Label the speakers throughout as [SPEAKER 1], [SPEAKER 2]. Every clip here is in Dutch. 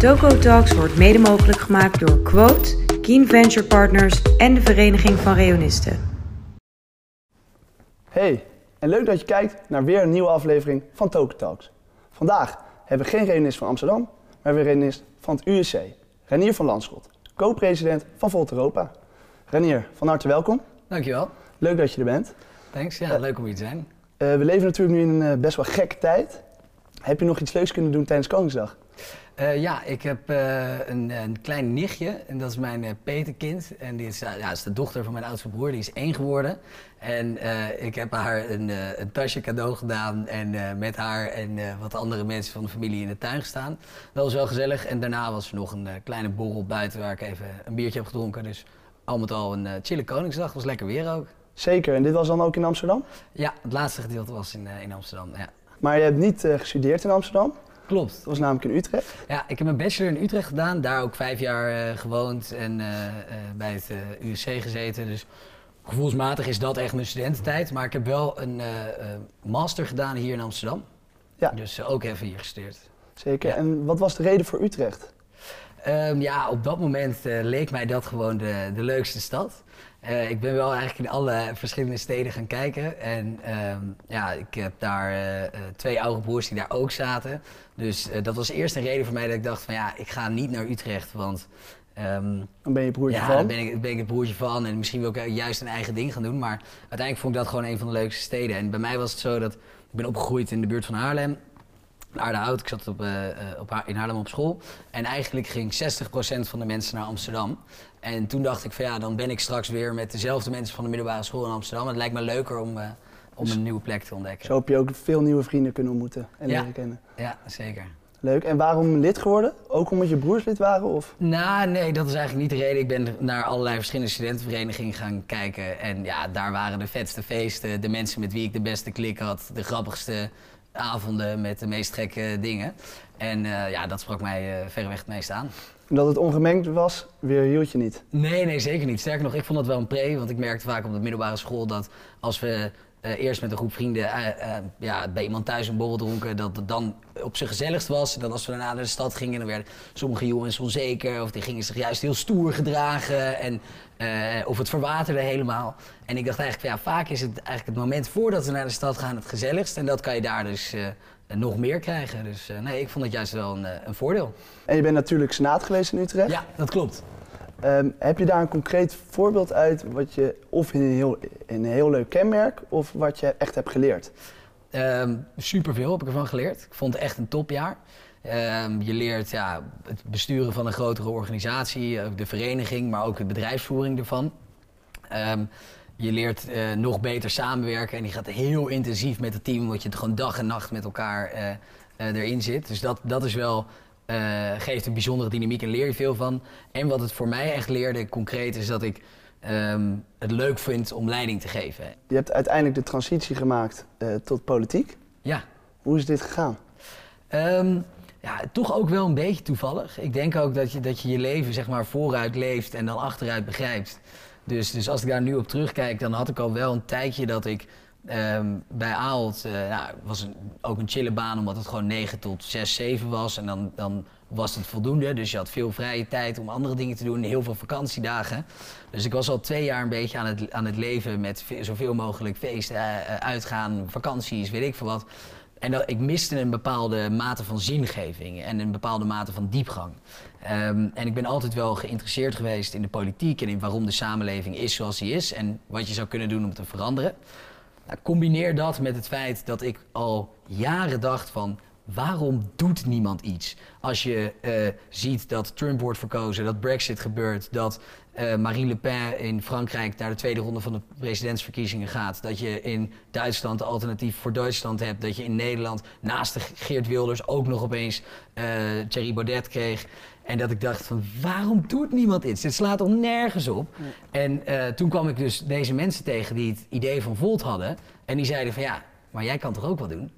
[SPEAKER 1] Toco Talks wordt mede mogelijk gemaakt door Quote, Keen Venture Partners en de Vereniging van Reonisten.
[SPEAKER 2] Hey, en leuk dat je kijkt naar weer een nieuwe aflevering van Token Talks. Vandaag hebben we geen reunist van Amsterdam, maar weer reunist van het USC, Renier van Landschot, co-president van Volt Europa. Renier, van harte welkom.
[SPEAKER 3] Dankjewel.
[SPEAKER 2] Leuk dat je er bent.
[SPEAKER 3] Thanks. Ja, leuk om hier te zijn.
[SPEAKER 2] Eh, we leven natuurlijk nu in een eh, best wel gekke tijd. Heb je nog iets leuks kunnen doen tijdens Koningsdag?
[SPEAKER 3] Eh, ja, ik heb eh, een, een klein nichtje en dat is mijn eh, petekind. En die is, ja, is de dochter van mijn oudste broer, die is één geworden. En ik heb haar een, een tasje cadeau gedaan en met haar en wat andere mensen van de familie in de tuin gestaan. Dat was wel gezellig. En daarna was er nog een kleine borrel buiten waar ik even een biertje heb gedronken. Dus al met al een chille Koningsdag. Was lekker weer ook.
[SPEAKER 2] Zeker, en dit was dan ook in Amsterdam?
[SPEAKER 3] Ja, het laatste gedeelte was in, in Amsterdam. Ja.
[SPEAKER 2] Maar je hebt niet gestudeerd in Amsterdam,
[SPEAKER 3] Klopt.
[SPEAKER 2] dat was namelijk in Utrecht.
[SPEAKER 3] Ja, ik heb mijn bachelor in Utrecht gedaan, daar ook vijf jaar eh, gewoond en eh, eh, bij het USC gezeten. Dus gevoelsmatig is dat echt mijn studententijd. Maar ik heb wel een master gedaan hier in Amsterdam.
[SPEAKER 2] Ja.
[SPEAKER 3] Dus ook even hier gestudeerd.
[SPEAKER 2] Zeker,
[SPEAKER 3] Ja.
[SPEAKER 2] en wat was de reden voor Utrecht?
[SPEAKER 3] Ehm, ja, op dat moment leek mij dat gewoon de, de leukste stad. Eh, ik ben wel eigenlijk in alle verschillende steden gaan kijken. En ehm, ja, ik heb daar eh, eh, twee oude broers die daar ook zaten. Dus dat was eerst een reden voor mij dat ik dacht van ja, ik ga niet naar Utrecht. Want ehm,
[SPEAKER 2] Dan ben je broertje
[SPEAKER 3] ja,
[SPEAKER 2] van.
[SPEAKER 3] daar ben ik, ben ik het broertje van. En misschien wil ik juist een eigen ding gaan doen. Maar uiteindelijk vond ik dat gewoon een van de leukste steden. En bij mij was het zo dat ik ben opgegroeid in de buurt van Haarlem. Aardehout, ik zat op, eh, eh, op, in Haarlem op school. En eigenlijk ging 60% van de mensen naar Amsterdam. En toen dacht ik van ja, dan ben ik straks weer met dezelfde mensen van de middelbare school in Amsterdam. Het lijkt me leuker om, eh, om een nieuwe plek te ontdekken.
[SPEAKER 2] Zo heb je ook veel nieuwe vrienden kunnen ontmoeten en
[SPEAKER 3] Ja.
[SPEAKER 2] leren kennen.
[SPEAKER 3] Ja, zeker.
[SPEAKER 2] Leuk. En waarom lid geworden? Ook omdat je broers lid waren? Of?
[SPEAKER 3] Nou, nee, dat is eigenlijk niet de reden. Ik ben naar allerlei verschillende studentenverenigingen gaan kijken. En ja, daar waren de vetste feesten, de mensen met wie ik de beste klik had, de grappigste avonden met de meest gekke dingen. En eh, ja, dat sprak mij eh, verreweg het meest aan.
[SPEAKER 2] Omdat het ongemengd was, weer hield je niet.
[SPEAKER 3] Nee, nee, zeker niet. Sterker nog, ik vond dat wel een pre, want ik merkte vaak op de middelbare school dat als we eh, eerst met een groep vrienden eh, eh, ja, bij iemand thuis een borrel dronken, dat het dan op zijn gezelligst was. En dan als we daarna naar de stad gingen, dan werden sommige jongens onzeker of die gingen zich juist heel stoer gedragen en, of het verwaterde helemaal. En ik dacht eigenlijk, ja, vaak is het eigenlijk het moment voordat we naar de stad gaan het gezelligst en dat kan je daar dus nog meer krijgen. Dus nee, ik vond het juist wel een, een voordeel.
[SPEAKER 2] En je bent natuurlijk senaat geweest in Utrecht.
[SPEAKER 3] Ja, dat klopt.
[SPEAKER 2] Ehm, heb je daar een concreet voorbeeld uit, wat je, of in een, heel, in een heel leuk kenmerk, of wat je echt hebt geleerd?
[SPEAKER 3] Ehm superveel heb ik ervan geleerd. Ik vond het echt een topjaar. Ehm, je leert ja, het besturen van een grotere organisatie, ook de vereniging, maar ook de bedrijfsvoering ervan. Je leert eh, nog beter samenwerken en je gaat heel intensief met het team, omdat je het gewoon dag en nacht met elkaar eh, eh, erin zit. Dus dat, dat is wel, eh, geeft een bijzondere dynamiek en leer je veel van. En wat het voor mij echt leerde, concreet, is dat ik ehm, het leuk vind om leiding te geven.
[SPEAKER 2] Je hebt uiteindelijk de transitie gemaakt eh, tot politiek.
[SPEAKER 3] Ja,
[SPEAKER 2] Hoe is dit gegaan?
[SPEAKER 3] Ehm, ja, toch ook wel een beetje toevallig. Ik denk ook dat je je, dat je, je leven zeg maar vooruit leeft en dan achteruit begrijpt. Dus, dus als ik daar nu op terugkijk, dan had ik al wel een tijdje dat ik ehm, bij Aalt, eh nou, was een, ook een chille baan omdat het gewoon 9 tot 6, 7 was. En dan, dan was het voldoende. Dus je had veel vrije tijd om andere dingen te doen, heel veel vakantiedagen. Dus ik was al twee jaar een beetje aan het, aan het leven met ve- zoveel mogelijk feesten, eh, eh, uitgaan, vakanties, weet ik veel wat. En ik miste een bepaalde mate van zingeving en een bepaalde mate van diepgang. Ehm, en ik ben altijd wel geïnteresseerd geweest in de politiek en in waarom de samenleving is zoals die is en wat je zou kunnen doen om te veranderen. Nou, combineer dat met het feit dat ik al jaren dacht van waarom doet niemand iets? Als je eh, ziet dat Trump wordt verkozen, dat Brexit gebeurt, dat eh, Marine Le Pen in Frankrijk naar de tweede ronde van de presidentsverkiezingen gaat, dat je in Duitsland de alternatief voor Duitsland hebt, dat je in Nederland naast Geert Wilders ook nog opeens eh Thierry Baudet kreeg. En dat ik dacht van waarom doet niemand iets? Dit slaat toch nergens op? En eh, toen kwam ik dus deze mensen tegen die het idee van Volt hadden. En die zeiden van ja, maar jij kan toch ook wat doen?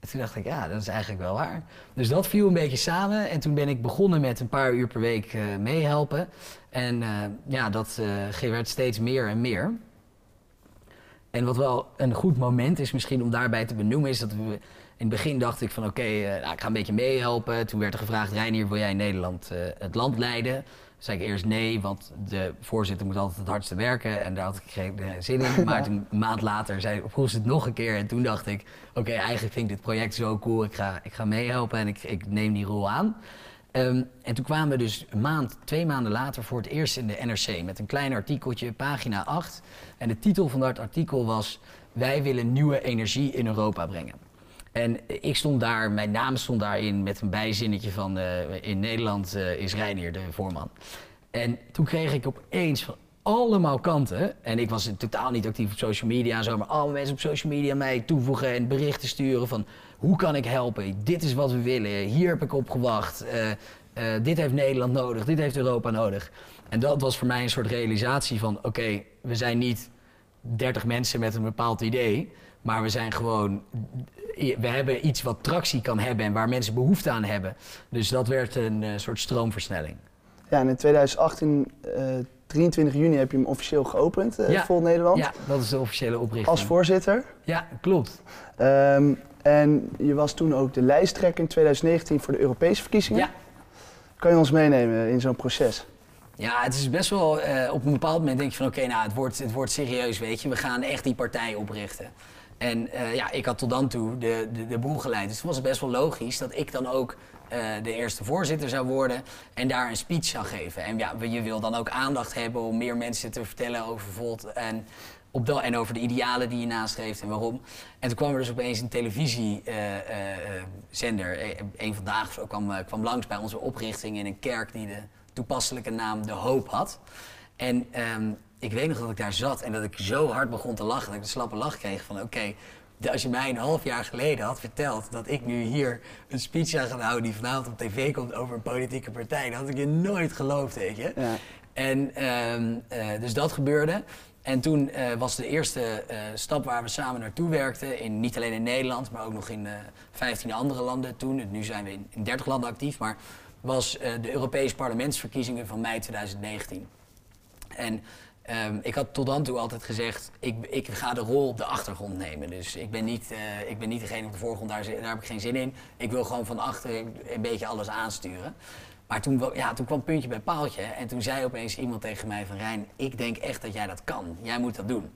[SPEAKER 3] En toen dacht ik, ja, dat is eigenlijk wel waar. Dus dat viel een beetje samen. En toen ben ik begonnen met een paar uur per week eh, meehelpen. En eh, ja, dat werd steeds meer en meer. En wat wel een goed moment is misschien om daarbij te benoemen, is dat we in het begin dacht ik van oké, eh, nou, ik ga een beetje meehelpen. Toen werd er gevraagd, Reinier, wil jij in Nederland eh, het land leiden? Toen zei ik eerst nee, want de voorzitter moet altijd het hardste werken en daar had ik geen eh, zin in. Maar toen, een maand later zei, vroeg ze het nog een keer en toen dacht ik, oké, eigenlijk vind ik dit project zo cool, ik ga, ik ga meehelpen en ik, ik neem die rol aan. Ehm, en toen kwamen we dus een maand, twee maanden later voor het eerst in de NRC met een klein artikeltje, pagina 8. En de titel van dat artikel was Wij willen nieuwe energie in Europa brengen. En ik stond daar, mijn naam stond daarin met een bijzinnetje van eh, in Nederland uh, is Reinier de voorman. En toen kreeg ik opeens van allemaal kanten, en ik was totaal niet actief op social media en zo, maar alle mensen op social media mij toevoegen en berichten sturen van hoe kan ik helpen? Dit is wat we willen, hier heb ik op gewacht, uh, dit heeft Nederland nodig, dit heeft Europa nodig. En dat was voor mij een soort realisatie van oké, we zijn niet 30 mensen met een bepaald idee, maar we zijn gewoon we hebben iets wat tractie kan hebben en waar mensen behoefte aan hebben. Dus dat werd een uh, soort stroomversnelling.
[SPEAKER 2] Ja, en in 2018, uh, 23 juni, heb je hem officieel geopend, uh, ja. Vol Nederland.
[SPEAKER 3] Ja, dat is de officiële oprichting.
[SPEAKER 2] Als voorzitter.
[SPEAKER 3] Ja, klopt.
[SPEAKER 2] Um, en je was toen ook de lijsttrekker in 2019 voor de Europese verkiezingen.
[SPEAKER 3] Ja.
[SPEAKER 2] Kan je ons meenemen in zo'n proces?
[SPEAKER 3] Ja, het is best wel. Uh, op een bepaald moment denk je van oké, nou, het wordt, het wordt serieus, weet je. We gaan echt die partij oprichten. En uh, ja, ik had tot dan toe de, de, de boel geleid. Dus het was best wel logisch dat ik dan ook uh, de eerste voorzitter zou worden en daar een speech zou geven. En ja, je wil dan ook aandacht hebben om meer mensen te vertellen over Volt en, op en over de idealen die je nastreeft en waarom. En toen kwam er dus opeens een televisiezender, uh, een vandaag kwam, kwam langs bij onze oprichting in een kerk die de toepasselijke naam De Hoop had. En um, ik weet nog dat ik daar zat en dat ik zo hard begon te lachen dat ik de slappe lach kreeg van oké, okay, als je mij een half jaar geleden had verteld dat ik nu hier een speech zou gaan houden die vanavond op tv komt over een politieke partij, dan had ik je nooit geloofd, weet je. Ja. En um, uh, dus dat gebeurde. En toen uh, was de eerste uh, stap waar we samen naartoe werkten, in, niet alleen in Nederland, maar ook nog in 15 andere landen toen. Nu zijn we in, in 30 landen actief, maar was de Europese parlementsverkiezingen van mei 2019. En Um, ik had tot dan toe altijd gezegd, ik, ik ga de rol op de achtergrond nemen. Dus ik ben niet, uh, ik ben niet degene op de voorgrond, daar, daar heb ik geen zin in. Ik wil gewoon van achter een beetje alles aansturen. Maar toen, ja, toen kwam puntje bij paaltje en toen zei opeens iemand tegen mij van... Rijn, ik denk echt dat jij dat kan. Jij moet dat doen.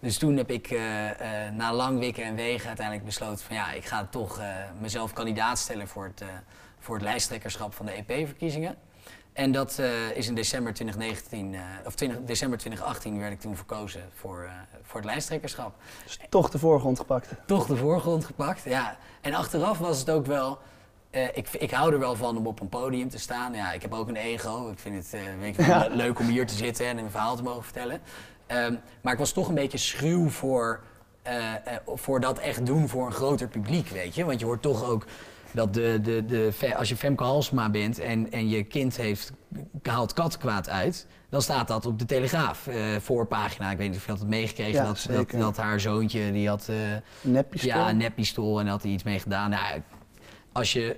[SPEAKER 3] Dus toen heb ik uh, uh, na lang wikken en wegen uiteindelijk besloten van... ja, ik ga toch mezelf kandidaat stellen voor het, voor het lijsttrekkerschap van de EP-verkiezingen. En dat uh, is in december 2019, uh, of 20, december 2018 werd ik toen verkozen voor, uh, voor het lijsttrekkerschap.
[SPEAKER 2] Dus toch de voorgrond gepakt?
[SPEAKER 3] Toch de voorgrond gepakt, ja. En achteraf was het ook wel, ik, ik hou er wel van om op een podium te staan. Ja, ik heb ook een ego, ik vind het weet ja. leuk om hier te zitten en een verhaal te mogen vertellen. Um, maar ik was toch een beetje schuw voor, voor dat echt doen voor een groter publiek, weet je. Want je hoort toch ook dat de, de, de, als je Femke Halsma bent en, en je kind heeft, haalt kattenkwaad uit, dan staat dat op de Telegraaf uh, voorpagina. Ik weet niet of je had het meegekregen, ja, dat, dat, dat, haar zoontje, die had... Uh,
[SPEAKER 2] neppistool?
[SPEAKER 3] Ja, een neppistool en had hij iets mee gedaan. Nou, als je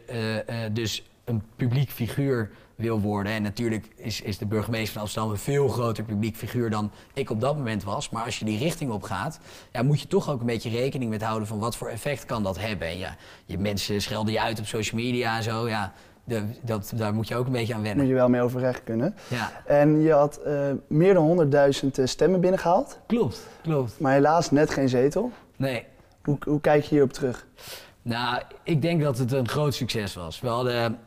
[SPEAKER 3] uh, dus een publiek figuur wil worden. En natuurlijk is, is de burgemeester van Amsterdam een veel groter publiek figuur dan ik op dat moment was. Maar als je die richting op gaat, ja, moet je toch ook een beetje rekening met houden van wat voor effect kan dat hebben. En ja, je mensen schelden je uit op social media en zo. Ja, de, dat, daar moet je ook een beetje aan wennen.
[SPEAKER 2] Moet je wel mee overweg kunnen.
[SPEAKER 3] Ja.
[SPEAKER 2] En je had uh, meer dan 100.000 stemmen binnengehaald.
[SPEAKER 3] Klopt, klopt.
[SPEAKER 2] Maar helaas net geen zetel.
[SPEAKER 3] Nee.
[SPEAKER 2] Hoe, hoe kijk je hierop terug?
[SPEAKER 3] Nou, ik denk dat het een groot succes was. We hadden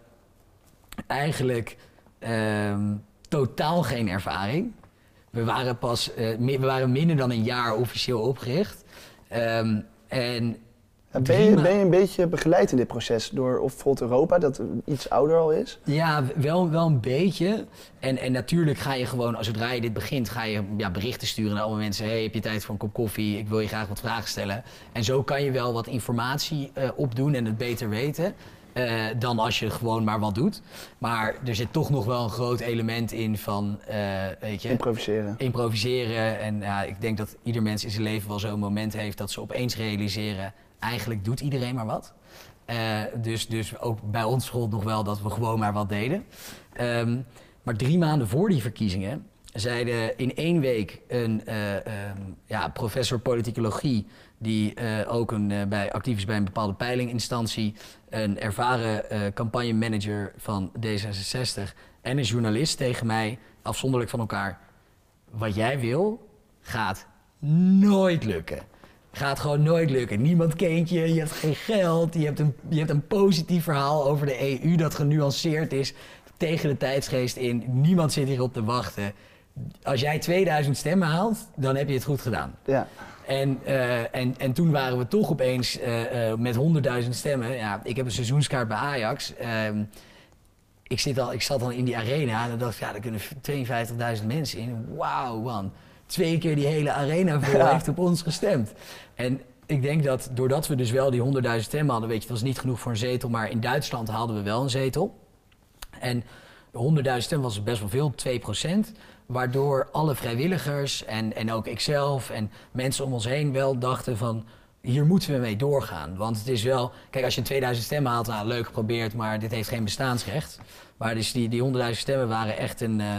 [SPEAKER 3] eigenlijk um, totaal geen ervaring. We waren pas uh, we waren minder dan een jaar officieel opgericht. Um, en
[SPEAKER 2] ben je, ben je een beetje begeleid in dit proces door of bijvoorbeeld Europa, dat iets ouder al is?
[SPEAKER 3] Ja, wel, wel een beetje. En, en natuurlijk ga je gewoon, als zodra je dit begint, ga je ja, berichten sturen naar alle mensen. Hey, heb je tijd voor een kop koffie? Ik wil je graag wat vragen stellen. En zo kan je wel wat informatie uh, opdoen en het beter weten. Uh, dan als je gewoon maar wat doet. Maar er zit toch nog wel een groot element in van, uh, weet je...
[SPEAKER 2] Improviseren.
[SPEAKER 3] Improviseren. En ja, ik denk dat ieder mens in zijn leven wel zo'n moment heeft dat ze opeens realiseren... eigenlijk doet iedereen maar wat. Uh, dus, dus ook bij ons gold nog wel dat we gewoon maar wat deden. Um, maar drie maanden voor die verkiezingen zeiden in één week een uh, ja, professor politicologie, die ook een, bij, actief is bij een bepaalde peilinginstantie, een ervaren campagnemanager van D66 en een journalist tegen mij, afzonderlijk van elkaar. Wat jij wil, gaat nooit lukken. Gaat gewoon nooit lukken. Niemand kent je, je hebt geen geld, je hebt, een, je hebt een positief verhaal over de EU dat genuanceerd is tegen de tijdsgeest in. Niemand zit hierop te wachten. Als jij 2000 stemmen haalt, dan heb je het goed gedaan.
[SPEAKER 2] Ja.
[SPEAKER 3] En, uh, en, en toen waren we toch opeens uh, uh, met 100.000 stemmen. Ja, ik heb een seizoenskaart bij Ajax. Ehm, ik, zit al, ik zat dan in die arena en dan dacht ik, ja, daar kunnen 52.000 mensen in. Wauw, man. Twee keer die hele arena vol heeft op ons gestemd. En ik denk dat doordat we dus wel die 100.000 stemmen hadden, weet je, het was niet genoeg voor een zetel, maar in Duitsland haalden we wel een zetel. En 100.000 stemmen was best wel veel, 2%. Waardoor alle vrijwilligers en, en ook ikzelf en mensen om ons heen wel dachten van hier moeten we mee doorgaan. Want het is wel, kijk, als je 2000 stemmen haalt, nou, leuk geprobeerd, maar dit heeft geen bestaansrecht. Maar dus die, die 100.000 stemmen waren echt een, uh,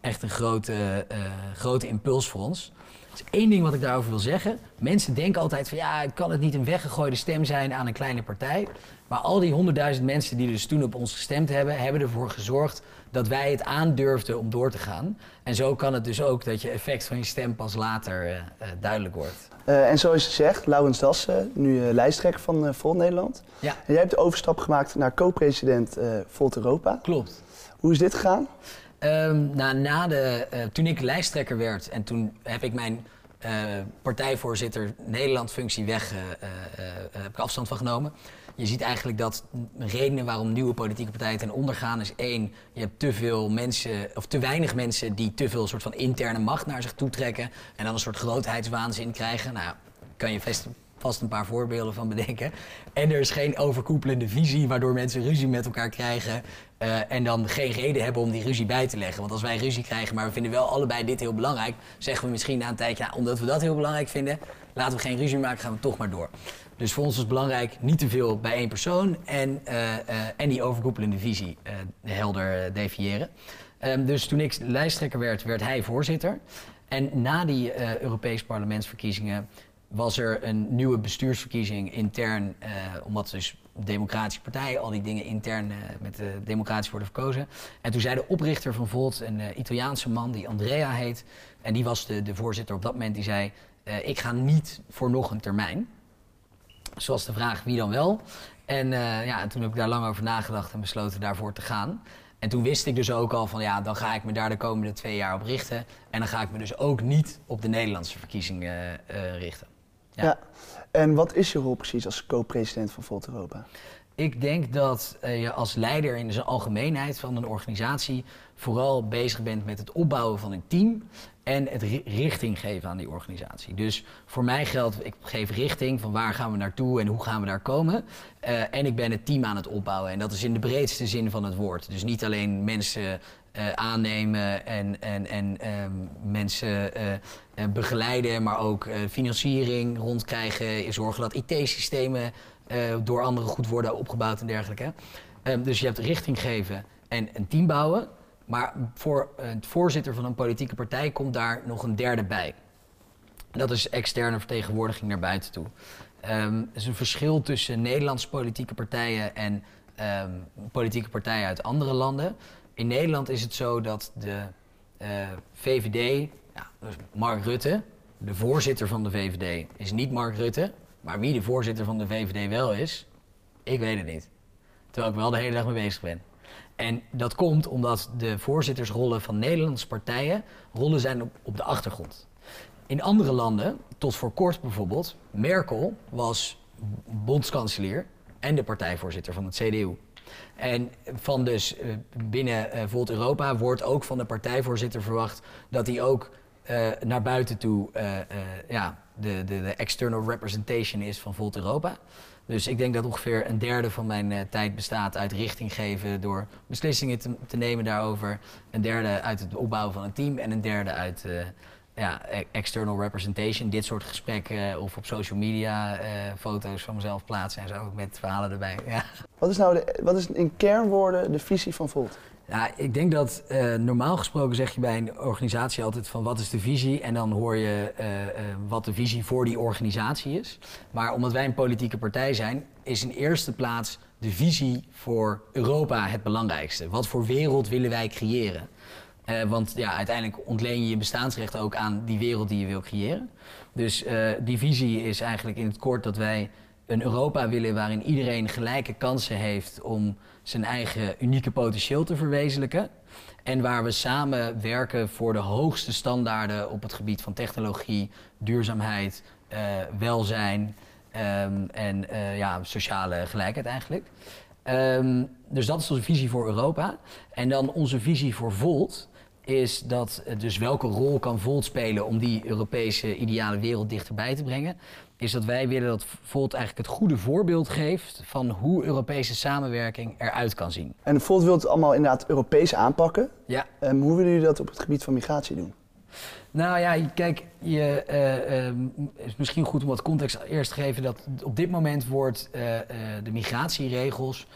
[SPEAKER 3] echt een grote, uh, grote impuls voor ons. Dus één ding wat ik daarover wil zeggen. Mensen denken altijd van ja, kan het niet een weggegooide stem zijn aan een kleine partij. Maar al die honderdduizend mensen die dus toen op ons gestemd hebben, hebben ervoor gezorgd dat wij het aandurfden om door te gaan. En zo kan het dus ook dat je effect van je stem pas later uh, uh, duidelijk wordt.
[SPEAKER 2] Uh, en zoals je zegt, Laurens Dassen, nu lijsttrekker van Volt Nederland.
[SPEAKER 3] Ja.
[SPEAKER 2] En jij hebt de overstap gemaakt naar co-president Volt Europa.
[SPEAKER 3] Klopt.
[SPEAKER 2] Hoe is dit gegaan?
[SPEAKER 3] Um, na de, toen ik lijsttrekker werd en toen heb ik mijn partijvoorzitter Nederland functie weg, heb ik afstand van genomen je ziet eigenlijk dat redenen waarom nieuwe politieke partijen ten onder gaan is één, je hebt te veel mensen, of te weinig mensen die te veel soort van interne macht naar zich toe trekken en dan een soort grootheidswaanzin krijgen. Nou, kan je vast, een paar voorbeelden van bedenken. En er is geen overkoepelende visie waardoor mensen ruzie met elkaar krijgen uh, en dan geen reden hebben om die ruzie bij te leggen. Want als wij ruzie krijgen, maar we vinden wel allebei dit heel belangrijk, zeggen we misschien na een tijdje, nou, omdat we dat heel belangrijk vinden, laten we geen ruzie maken, gaan we toch maar door. Dus voor ons was belangrijk niet te veel bij één persoon en, uh, uh, en die overkoepelende visie helder definiëren. Um, dus toen ik lijsttrekker werd, werd hij voorzitter. En na die Europese parlementsverkiezingen was er een nieuwe bestuursverkiezing intern, omdat dus democratische partijen, al die dingen intern met de democratisch worden verkozen. En toen zei de oprichter van Volt, een Italiaanse man die Andrea heet, en die was de, de voorzitter op dat moment, die zei: Ik ga niet voor nog een termijn. Zoals de vraag wie dan wel. En ja, toen heb ik daar lang over nagedacht en besloten daarvoor te gaan. En toen wist ik dus ook al van ja, dan ga ik me daar de komende twee jaar op richten. En dan ga ik me dus ook niet op de Nederlandse verkiezingen richten.
[SPEAKER 2] Ja. ja. En wat is je rol precies als co-president van Volt Europa?
[SPEAKER 3] Ik denk dat uh, je als leider in zijn algemeenheid van een organisatie vooral bezig bent met het opbouwen van een team en het richting geven aan die organisatie. Dus voor mij geldt, ik geef richting van waar gaan we naartoe en hoe gaan we daar komen. Uh, en ik ben het team aan het opbouwen. En dat is in de breedste zin van het woord. Dus niet alleen mensen uh, aannemen en, en, en um, mensen uh, begeleiden, maar ook financiering rondkrijgen, zorgen dat IT-systemen door anderen goed worden opgebouwd en dergelijke. Um, dus je hebt richting geven en een team bouwen. Maar voor het voorzitter van een politieke partij komt daar nog een derde bij. Dat is externe vertegenwoordiging naar buiten toe. Um, er is een verschil tussen Nederlandse politieke partijen en politieke partijen uit andere landen. In Nederland is het zo dat de uh, VVD, ja, Mark Rutte, de voorzitter van de VVD, is niet Mark Rutte. Maar wie de voorzitter van de VVD wel is, ik weet het niet. Terwijl ik wel de hele dag mee bezig ben. En dat komt omdat de voorzittersrollen van Nederlandse partijen rollen zijn op, op de achtergrond. In andere landen, tot voor kort bijvoorbeeld, Merkel was bondskanselier en de partijvoorzitter van het CDU. En van dus uh, binnen uh, bijvoorbeeld Europa wordt ook van de partijvoorzitter verwacht dat hij ook uh, naar buiten toe ja, de, de, de external representation is van Volt Europa. Dus ik denk dat ongeveer een derde van mijn tijd bestaat uit richting geven door beslissingen te, te, nemen daarover. Een derde uit het opbouwen van een team en een derde uit ja, e-, external representation. Dit soort gesprekken of op social media uh, foto's van mezelf plaatsen en zo met verhalen erbij. Ja.
[SPEAKER 2] Wat is nou de, wat is in kernwoorden de visie van Volt?
[SPEAKER 3] Ja, ik denk dat uh, normaal gesproken zeg je bij een organisatie altijd van wat is de visie en dan hoor je uh, wat de visie voor die organisatie is. Maar omdat wij een politieke partij zijn, is in eerste plaats de visie voor Europa het belangrijkste. Wat voor wereld willen wij creëren? Want ja, uiteindelijk ontleen je je bestaansrecht ook aan die wereld die je wil creëren. Dus die visie is eigenlijk in het kort dat wij een Europa willen waarin iedereen gelijke kansen heeft om zijn eigen unieke potentieel te verwezenlijken. En waar we samen werken voor de hoogste standaarden op het gebied van technologie, duurzaamheid, uh, welzijn um, en ja, sociale gelijkheid eigenlijk. Um, dus dat is onze visie voor Europa. En dan onze visie voor Volt is dat dus welke rol kan Volt spelen om die Europese ideale wereld dichterbij te brengen is dat wij willen dat Volt eigenlijk het goede voorbeeld geeft van hoe Europese samenwerking eruit kan zien.
[SPEAKER 2] En Volt wil het allemaal inderdaad Europees aanpakken.
[SPEAKER 3] Ja.
[SPEAKER 2] Um, hoe willen jullie dat op het gebied van migratie doen?
[SPEAKER 3] Nou ja, kijk, je, uh, uh, is misschien goed om wat context eerst te geven dat op dit moment wordt uh, de migratieregels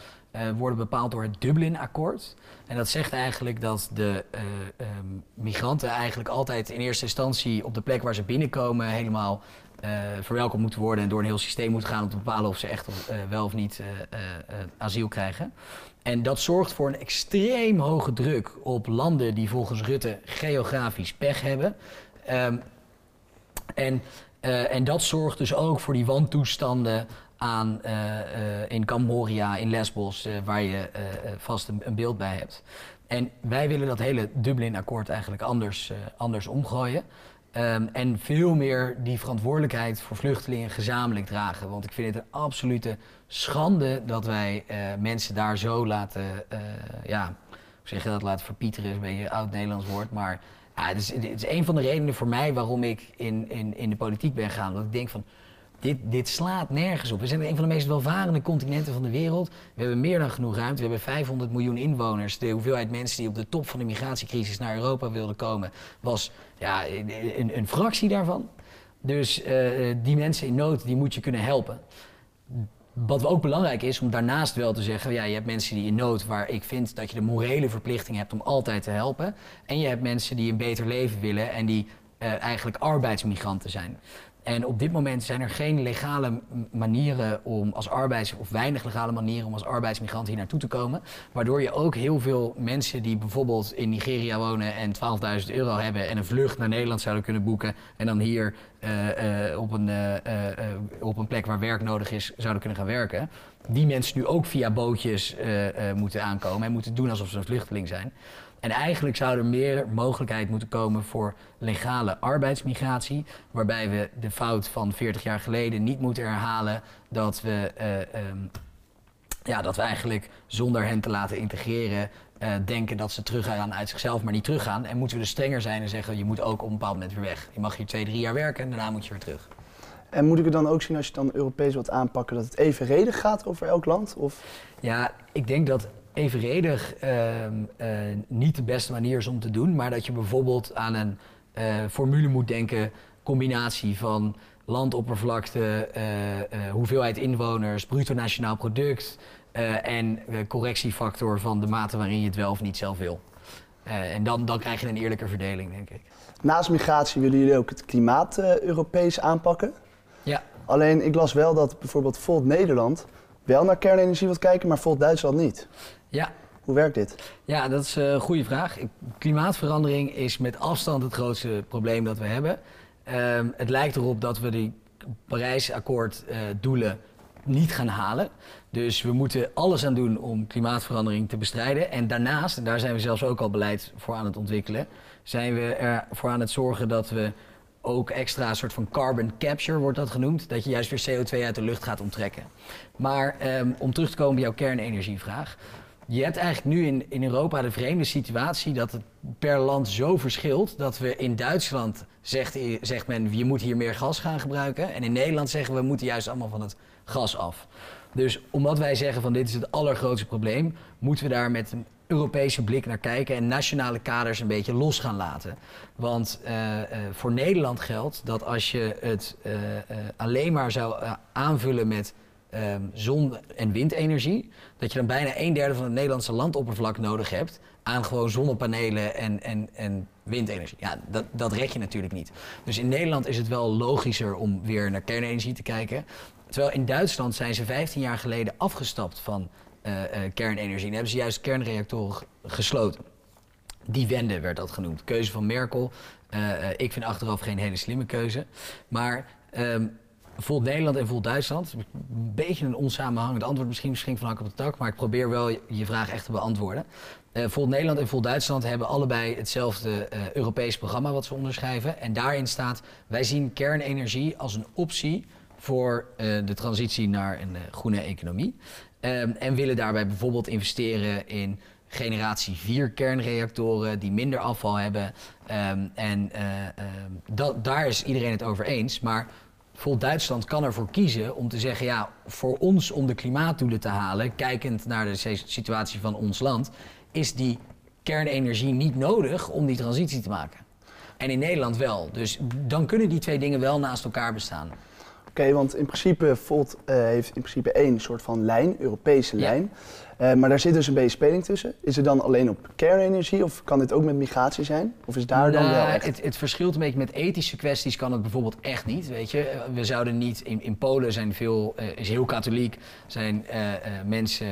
[SPEAKER 3] worden bepaald door het Dublin-akkoord. En dat zegt eigenlijk dat de um, migranten eigenlijk altijd in eerste instantie op de plek waar ze binnenkomen helemaal uh, verwelkomd moeten worden en door een heel systeem moeten gaan om te bepalen of ze echt wel of niet asiel krijgen. En dat zorgt voor een extreem hoge druk op landen die volgens Rutte geografisch pech hebben. Um, en, en dat zorgt dus ook voor die wantoestanden aan, in Camboria, in Lesbos, waar je vast een, een, beeld bij hebt. En wij willen dat hele Dublin-akkoord eigenlijk anders, anders omgooien. Um, en veel meer die verantwoordelijkheid voor vluchtelingen gezamenlijk dragen. Want ik vind het een absolute schande dat wij mensen daar zo laten, uh, ja, zeg je dat, laten verpieteren, is een beetje een oud-Nederlands woord. Maar het, is, het is een van de redenen voor mij waarom ik in, in, in de politiek ben gegaan. Dat ik denk van, dit, dit, slaat nergens op. We zijn een van de meest welvarende continenten van de wereld. We hebben meer dan genoeg ruimte. We hebben 500 miljoen inwoners. De hoeveelheid mensen die op de top van de migratiecrisis naar Europa wilden komen, was ja, een, een fractie daarvan. Dus uh, die mensen in nood, die moet je kunnen helpen. Wat ook belangrijk is om daarnaast wel te zeggen, ja, je hebt mensen die in nood waar ik vind dat je de morele verplichting hebt om altijd te helpen. En je hebt mensen die een beter leven willen en die uh, eigenlijk arbeidsmigranten zijn. En op dit moment zijn er geen legale manieren om als arbeids- of weinig legale manieren om als arbeidsmigrant hier naartoe te komen. Waardoor je ook heel veel mensen die bijvoorbeeld in Nigeria wonen en 12.000 euro hebben en een vlucht naar Nederland zouden kunnen boeken. En dan hier uh, uh, op, een, uh, op een plek waar werk nodig is zouden kunnen gaan werken. Die mensen nu ook via bootjes moeten aankomen en moeten doen alsof ze een vluchteling zijn. En eigenlijk zou er meer mogelijkheid moeten komen voor legale arbeidsmigratie. Waarbij we de fout van 40 jaar geleden niet moeten herhalen dat we, uh, um, ja, dat we eigenlijk zonder hen te laten integreren. Uh, denken dat ze teruggaan uit zichzelf, maar niet teruggaan. En moeten we dus strenger zijn en zeggen: je moet ook op een bepaald moment weer weg. Je mag hier twee, drie jaar werken en daarna moet je weer terug.
[SPEAKER 2] En moet ik het dan ook zien als je het dan Europees wilt aanpakken, dat het evenredig gaat over elk land? Of?
[SPEAKER 3] Ja, ik denk dat evenredig uh, uh, niet de beste manier is om te doen, maar dat je bijvoorbeeld aan een uh, formule moet denken, combinatie van landoppervlakte, uh, hoeveelheid inwoners, bruto nationaal product en correctiefactor van de mate waarin je het wel of niet zelf wil. en dan, dan krijg je een eerlijke verdeling, denk ik.
[SPEAKER 2] Naast migratie willen jullie ook het klimaat Europees aanpakken.
[SPEAKER 3] Ja.
[SPEAKER 2] Alleen ik las wel dat bijvoorbeeld Volt Nederland wel naar kernenergie wilt kijken, maar Volt Duitsland niet.
[SPEAKER 3] Ja.
[SPEAKER 2] Hoe werkt dit?
[SPEAKER 3] Ja, dat is een goede vraag. Klimaatverandering is met afstand het grootste probleem dat we hebben. Um, het lijkt erop dat we die Parijsakkoord-doelen uh, niet gaan halen. Dus we moeten alles aan doen om klimaatverandering te bestrijden. En daarnaast, en daar zijn we zelfs ook al beleid voor aan het ontwikkelen, zijn we ervoor aan het zorgen dat we ook extra soort van carbon capture wordt dat genoemd. Dat je juist weer CO2 uit de lucht gaat onttrekken. Maar um, om terug te komen bij jouw kernenergievraag. Je hebt eigenlijk nu in, in Europa de vreemde situatie dat het per land zo verschilt dat we in Duitsland zegt, zegt men je moet hier meer gas gaan gebruiken. En in Nederland zeggen we moeten juist allemaal van het gas af. Dus omdat wij zeggen van dit is het allergrootste probleem, moeten we daar met Europese blik naar kijken en nationale kaders een beetje los gaan laten. Want uh, uh, voor Nederland geldt dat als je het uh, alleen maar zou aanvullen met ehm, zon- en windenergie, dat je dan bijna een derde van het Nederlandse landoppervlak nodig hebt aan gewoon zonnepanelen en, en, en windenergie. Ja, dat, dat red je natuurlijk niet. Dus in Nederland is het wel logischer om weer naar kernenergie te kijken. Terwijl in Duitsland zijn ze 15 jaar geleden afgestapt van eh, eh, kernenergie. En hebben ze juist kernreactoren gesloten. Die wende werd dat genoemd. Keuze van Merkel. Eh, eh, ik vind achteraf geen hele slimme keuze. Maar voelt Nederland en voelt Duitsland. Een beetje een onsamenhangend antwoord, misschien, misschien van hak op de tak. Maar ik probeer wel je, vraag echt te beantwoorden. Eh Volt Nederland en Volt Duitsland hebben allebei hetzelfde eh Europees programma wat ze onderschrijven. En daarin staat: wij zien kernenergie als een optie voor eh, de transitie naar een eh, groene economie. Ehm, en willen daarbij bijvoorbeeld investeren in generatie 4 kernreactoren die minder afval hebben. Ehm, en eh, ehm, daar is iedereen het over eens. Maar Volt Duitsland kan ervoor kiezen om te zeggen: ja, voor ons om de klimaatdoelen te halen, kijkend naar de situatie van ons land, is die kernenergie niet nodig om die transitie te maken. En in Nederland wel. Dus dan kunnen die twee dingen wel naast elkaar bestaan.
[SPEAKER 2] Oké, want in principe Volt eh, heeft in principe één soort van lijn, Europese
[SPEAKER 3] Ja.
[SPEAKER 2] lijn. Eh, maar daar zit dus een beetje speling tussen. Is het dan alleen op kernenergie of kan dit ook met migratie zijn? Of is daar dan
[SPEAKER 3] Nou,
[SPEAKER 2] wel echt...
[SPEAKER 3] het, het verschilt een beetje met ethische kwesties kan het bijvoorbeeld echt niet. Weet je, Eh, we zouden niet in, in Polen zijn veel is heel katholiek, zijn mensen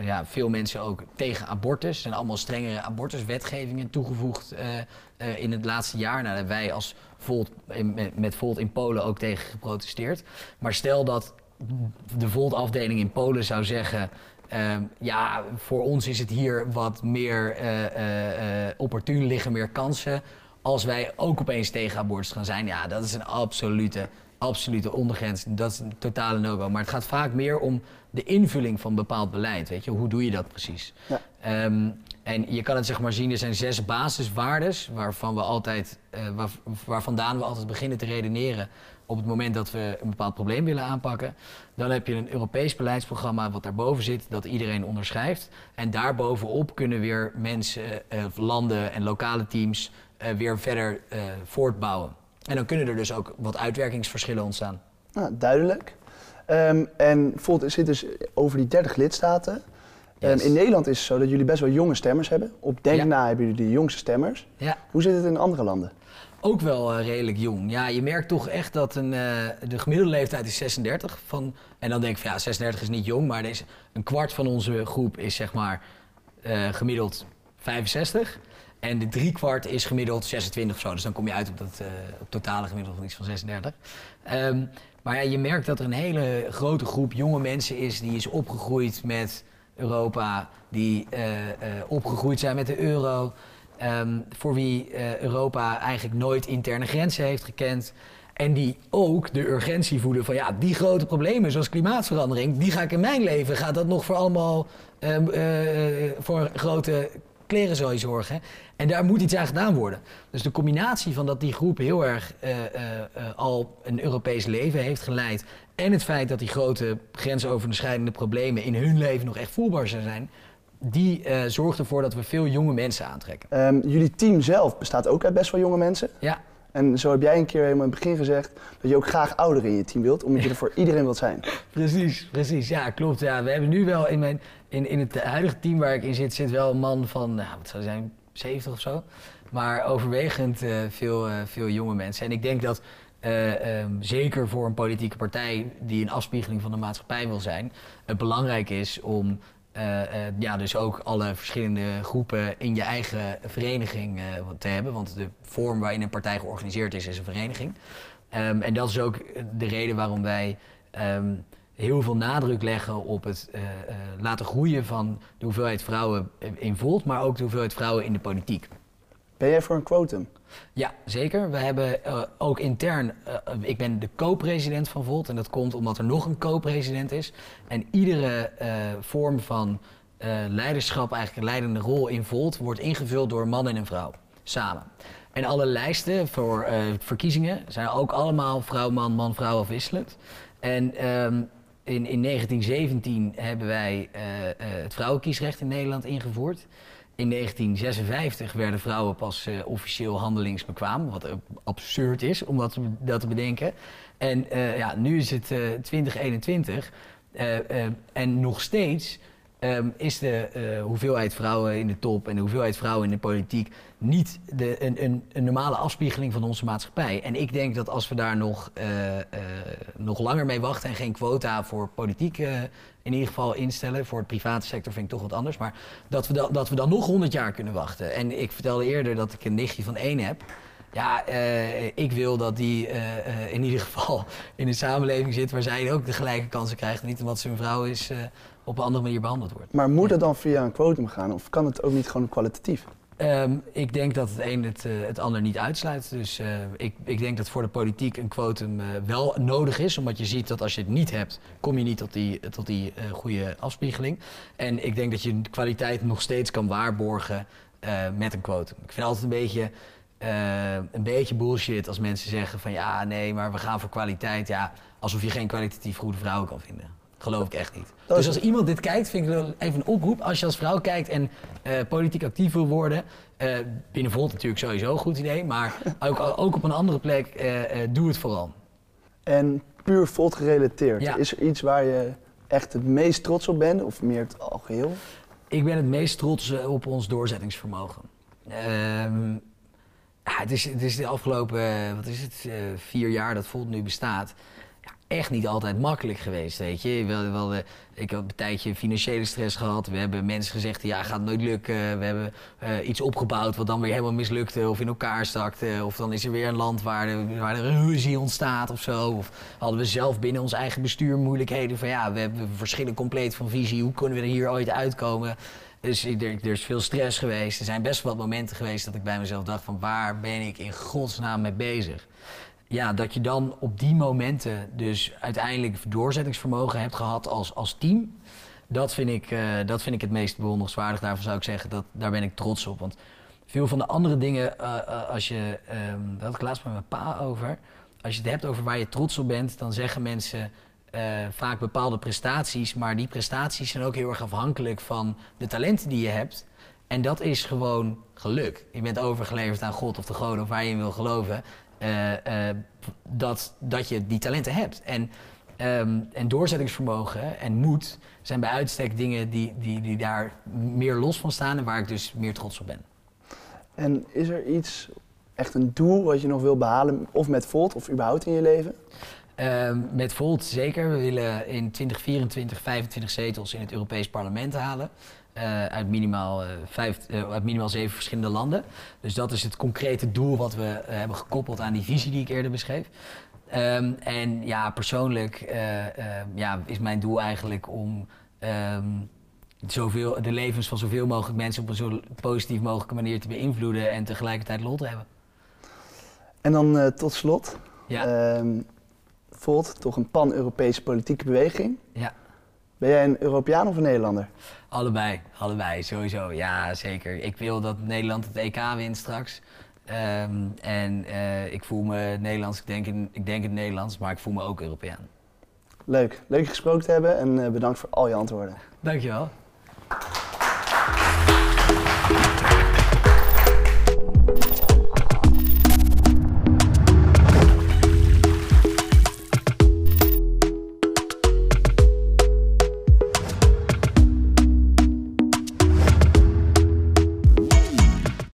[SPEAKER 3] ja, veel mensen ook tegen abortus. Er zijn allemaal strengere abortuswetgevingen toegevoegd eh, eh, in het laatste jaar. Nou, wij als Volt in- met, Volt in Polen ook tegen geprotesteerd. Maar stel dat de Volt-afdeling in Polen zou zeggen. ehm, ja, voor ons is het hier wat meer eh, eh, eh, opportun, liggen meer kansen. Als wij ook opeens tegen abortus gaan zijn, ja, dat is een absolute, absolute ondergrens. Dat is een totale no-go. Maar het gaat vaak meer om de invulling van bepaald beleid. Weet je, hoe doe je dat precies?
[SPEAKER 2] Ja.
[SPEAKER 3] Ehm, en je kan het zeg maar zien, er zijn zes basiswaardes waarvan we altijd, eh, waar, waar vandaan we altijd beginnen te redeneren op het moment dat we een bepaald probleem willen aanpakken. Dan heb je een Europees beleidsprogramma wat daarboven zit, dat iedereen onderschrijft. En daarbovenop kunnen weer mensen, eh, landen en lokale teams eh, weer verder voortbouwen. En dan kunnen er dus ook wat uitwerkingsverschillen ontstaan.
[SPEAKER 2] Nou, duidelijk. Ehm, en Volt zit dus over die 30 lidstaten. Ehm, in Nederland is het zo dat jullie best wel jonge stemmers hebben. Op Denk
[SPEAKER 3] Ja.
[SPEAKER 2] na hebben jullie de jongste stemmers.
[SPEAKER 3] Ja.
[SPEAKER 2] Hoe zit het in andere landen?
[SPEAKER 3] Ook wel eh, redelijk jong. Ja, je merkt toch echt dat een, eh, de gemiddelde leeftijd is 36. Van, en dan denk ik van ja, 36 is niet jong, maar is een kwart van onze groep is zeg maar eh, gemiddeld 65. En de driekwart is gemiddeld 26 of zo. Dus dan kom je uit op dat eh, op totale gemiddelde van iets van 36. Ehm, maar ja, je merkt dat er een hele grote groep jonge mensen is die is opgegroeid met Europa, die eh, eh, opgegroeid zijn met de euro. Ehm, voor wie Europa eigenlijk nooit interne grenzen heeft gekend. En die ook de urgentie voelen van ja, die grote problemen zoals klimaatverandering, die ga ik in mijn leven, gaat dat nog voor allemaal ehm, eh, voor een grote klerenzooi zorgen. En daar moet iets aan gedaan worden. Dus de combinatie van dat die groep heel erg eh, eh, eh, al een Europees leven heeft geleid. En het feit dat die grote grensoverschrijdende problemen in hun leven nog echt voelbaar zijn. Die zorgt ervoor dat we veel jonge mensen aantrekken.
[SPEAKER 2] Ehm, jullie team zelf bestaat ook uit best wel jonge mensen.
[SPEAKER 3] Ja,
[SPEAKER 2] En zo heb jij een keer helemaal in het begin gezegd dat je ook graag ouderen in je team wilt, omdat je er voor iedereen wilt zijn.
[SPEAKER 3] Precies, precies. Ja, klopt. Ja, we hebben nu wel in, mijn, in, in het huidige team waar ik in zit, zit wel een man van, nou, wat zou zijn, 70 of zo. Maar overwegend eh, veel, eh, veel jonge mensen. En ik denk dat eh, ehm, zeker voor een politieke partij die een afspiegeling van de maatschappij wil zijn, het belangrijk is om ja, dus ook alle verschillende groepen in je eigen vereniging te hebben. Want de vorm waarin een partij georganiseerd is, is een vereniging. Ehm, en dat is ook de reden waarom wij ehm, heel veel nadruk leggen op het eh, eh, laten groeien van de hoeveelheid vrouwen in Volt, maar ook de hoeveelheid vrouwen in de politiek.
[SPEAKER 2] Ben jij voor een quotum?
[SPEAKER 3] Ja, zeker. We hebben eh, ook intern, ik ben de co-president van Volt en dat komt omdat er nog een co-president is. En iedere vorm van leiderschap, eigenlijk een leidende rol in Volt, wordt ingevuld door een man en een vrouw, samen. En alle lijsten voor verkiezingen zijn ook allemaal vrouw, man, man, vrouw afwisselend. En ehm, in, in 1917 hebben wij eh, eh, het vrouwenkiesrecht in Nederland ingevoerd. In 1956 werden vrouwen pas eh, officieel handelingsbekwaam, wat absurd is om dat, te- bedenken. En ja, nu is het eh, 2021 Eh, eh, en nog steeds ehm, is de hoeveelheid vrouwen in de top en de hoeveelheid vrouwen in de politiek niet de, een, een, een normale afspiegeling van onze maatschappij. En ik denk dat als we daar nog, eh, eh, nog langer mee wachten en geen quota voor politiek eh, in ieder geval instellen, voor het private sector vind ik toch wat anders, maar dat we, dan, dat we dan nog 100 jaar kunnen wachten. En ik vertelde eerder dat ik een nichtje van één heb. Ja, ik wil dat die in ieder geval in een samenleving zit waar zij ook de gelijke kansen krijgt. Niet omdat ze een vrouw is, op een andere manier behandeld wordt.
[SPEAKER 2] Maar moet het dan via een quotum gaan of kan het ook niet gewoon kwalitatief?
[SPEAKER 3] Ehm, ik denk dat het een het, eh, het ander niet uitsluit. Dus eh, ik, ik denk dat voor de politiek een quotum eh, wel nodig is. Omdat je ziet dat als je het niet hebt, kom je niet tot die, tot die goede afspiegeling. En ik denk dat je kwaliteit nog steeds kan waarborgen met een quotum. Ik vind altijd een beetje, een beetje bullshit als mensen zeggen van ja, nee, maar we gaan voor kwaliteit. Ja, alsof je geen kwalitatief goede vrouwen kan vinden. Geloof ik echt niet. Dus als iemand dit kijkt, vind ik wel even een oproep. Als je als vrouw kijkt en eh, politiek actief wil worden, eh binnen Volt natuurlijk sowieso een goed idee, maar ook, ook op een andere plek, eh, doe het vooral.
[SPEAKER 2] En puur Volt gerelateerd,
[SPEAKER 3] Ja.
[SPEAKER 2] is er iets waar je echt het meest trots op bent of meer het algeheel?
[SPEAKER 3] Ik ben het meest trots op ons doorzettingsvermogen. Ehm, ja, het, is, het is de afgelopen, wat is het, vier jaar dat Volt nu bestaat. Echt niet altijd makkelijk geweest, weet je. Wel, wel, ik heb een tijdje financiële stress gehad. We hebben mensen gezegd, ja, gaat nooit lukken. We hebben eh, iets opgebouwd wat dan weer helemaal mislukte of in elkaar stakte. Of dan is er weer een land waar, er- waar ruzie ontstaat of zo. Of hadden we zelf binnen ons eigen bestuur moeilijkheden van, ja, we, hebben, verschillen compleet van visie. Hoe kunnen we er hier ooit uitkomen? Dus er, er is veel stress geweest. Er zijn best wel wat momenten geweest dat ik bij mezelf dacht van waar ben ik in godsnaam mee bezig? Ja, dat je dan op die momenten dus uiteindelijk doorzettingsvermogen hebt gehad als, als team. Dat vind, ik, eh, dat vind ik het meest bewonderenswaardig. Daarvan zou ik zeggen, dat, daar ben ik trots op. Want veel van de andere dingen, eh, eh, als je, ehm daar had ik laatst met mijn pa over. Als je het hebt over waar je trots op bent, dan zeggen mensen vaak bepaalde prestaties. Maar die prestaties zijn ook heel erg afhankelijk van de talenten die je hebt. En dat is gewoon geluk. Je bent overgeleverd aan God of de goden of waar je in wil geloven. Eh, eh, dat, dat je die talenten hebt. En, ehm, en doorzettingsvermogen en moed zijn bij uitstek dingen die, die, die daar meer los van staan en waar ik dus meer trots op ben.
[SPEAKER 2] En is er iets, echt een doel wat je nog wil behalen, of met Volt of überhaupt in je leven?
[SPEAKER 3] Ehm, met Volt zeker. We willen in 2024 25 zetels in het Europees Parlement halen. Eh, uit, minimaal, eh, vijf, eh, uit minimaal zeven verschillende landen. Dus dat is het concrete doel wat we hebben gekoppeld aan die visie die ik eerder beschreef. Ehm, en ja, persoonlijk eh, eh, ja, is mijn doel eigenlijk om ehm, zoveel, de levens van zoveel mogelijk mensen op een zo positief mogelijke manier te beïnvloeden en tegelijkertijd lol te hebben.
[SPEAKER 2] En dan tot slot,
[SPEAKER 3] Ja,
[SPEAKER 2] ehm, Volt, toch een pan-Europese politieke beweging.
[SPEAKER 3] ja.
[SPEAKER 2] Ben jij een Europeaan of een Nederlander?
[SPEAKER 3] Allebei, allebei, sowieso. Ja, zeker. Ik wil dat Nederland het EK wint straks. Ehm, en eh, ik voel me Nederlands, ik denk, in, ik denk het Nederlands, maar ik voel me ook Europeaan.
[SPEAKER 2] Leuk, leuk je gesproken te hebben en eh, bedankt voor al je antwoorden.
[SPEAKER 3] Dankjewel.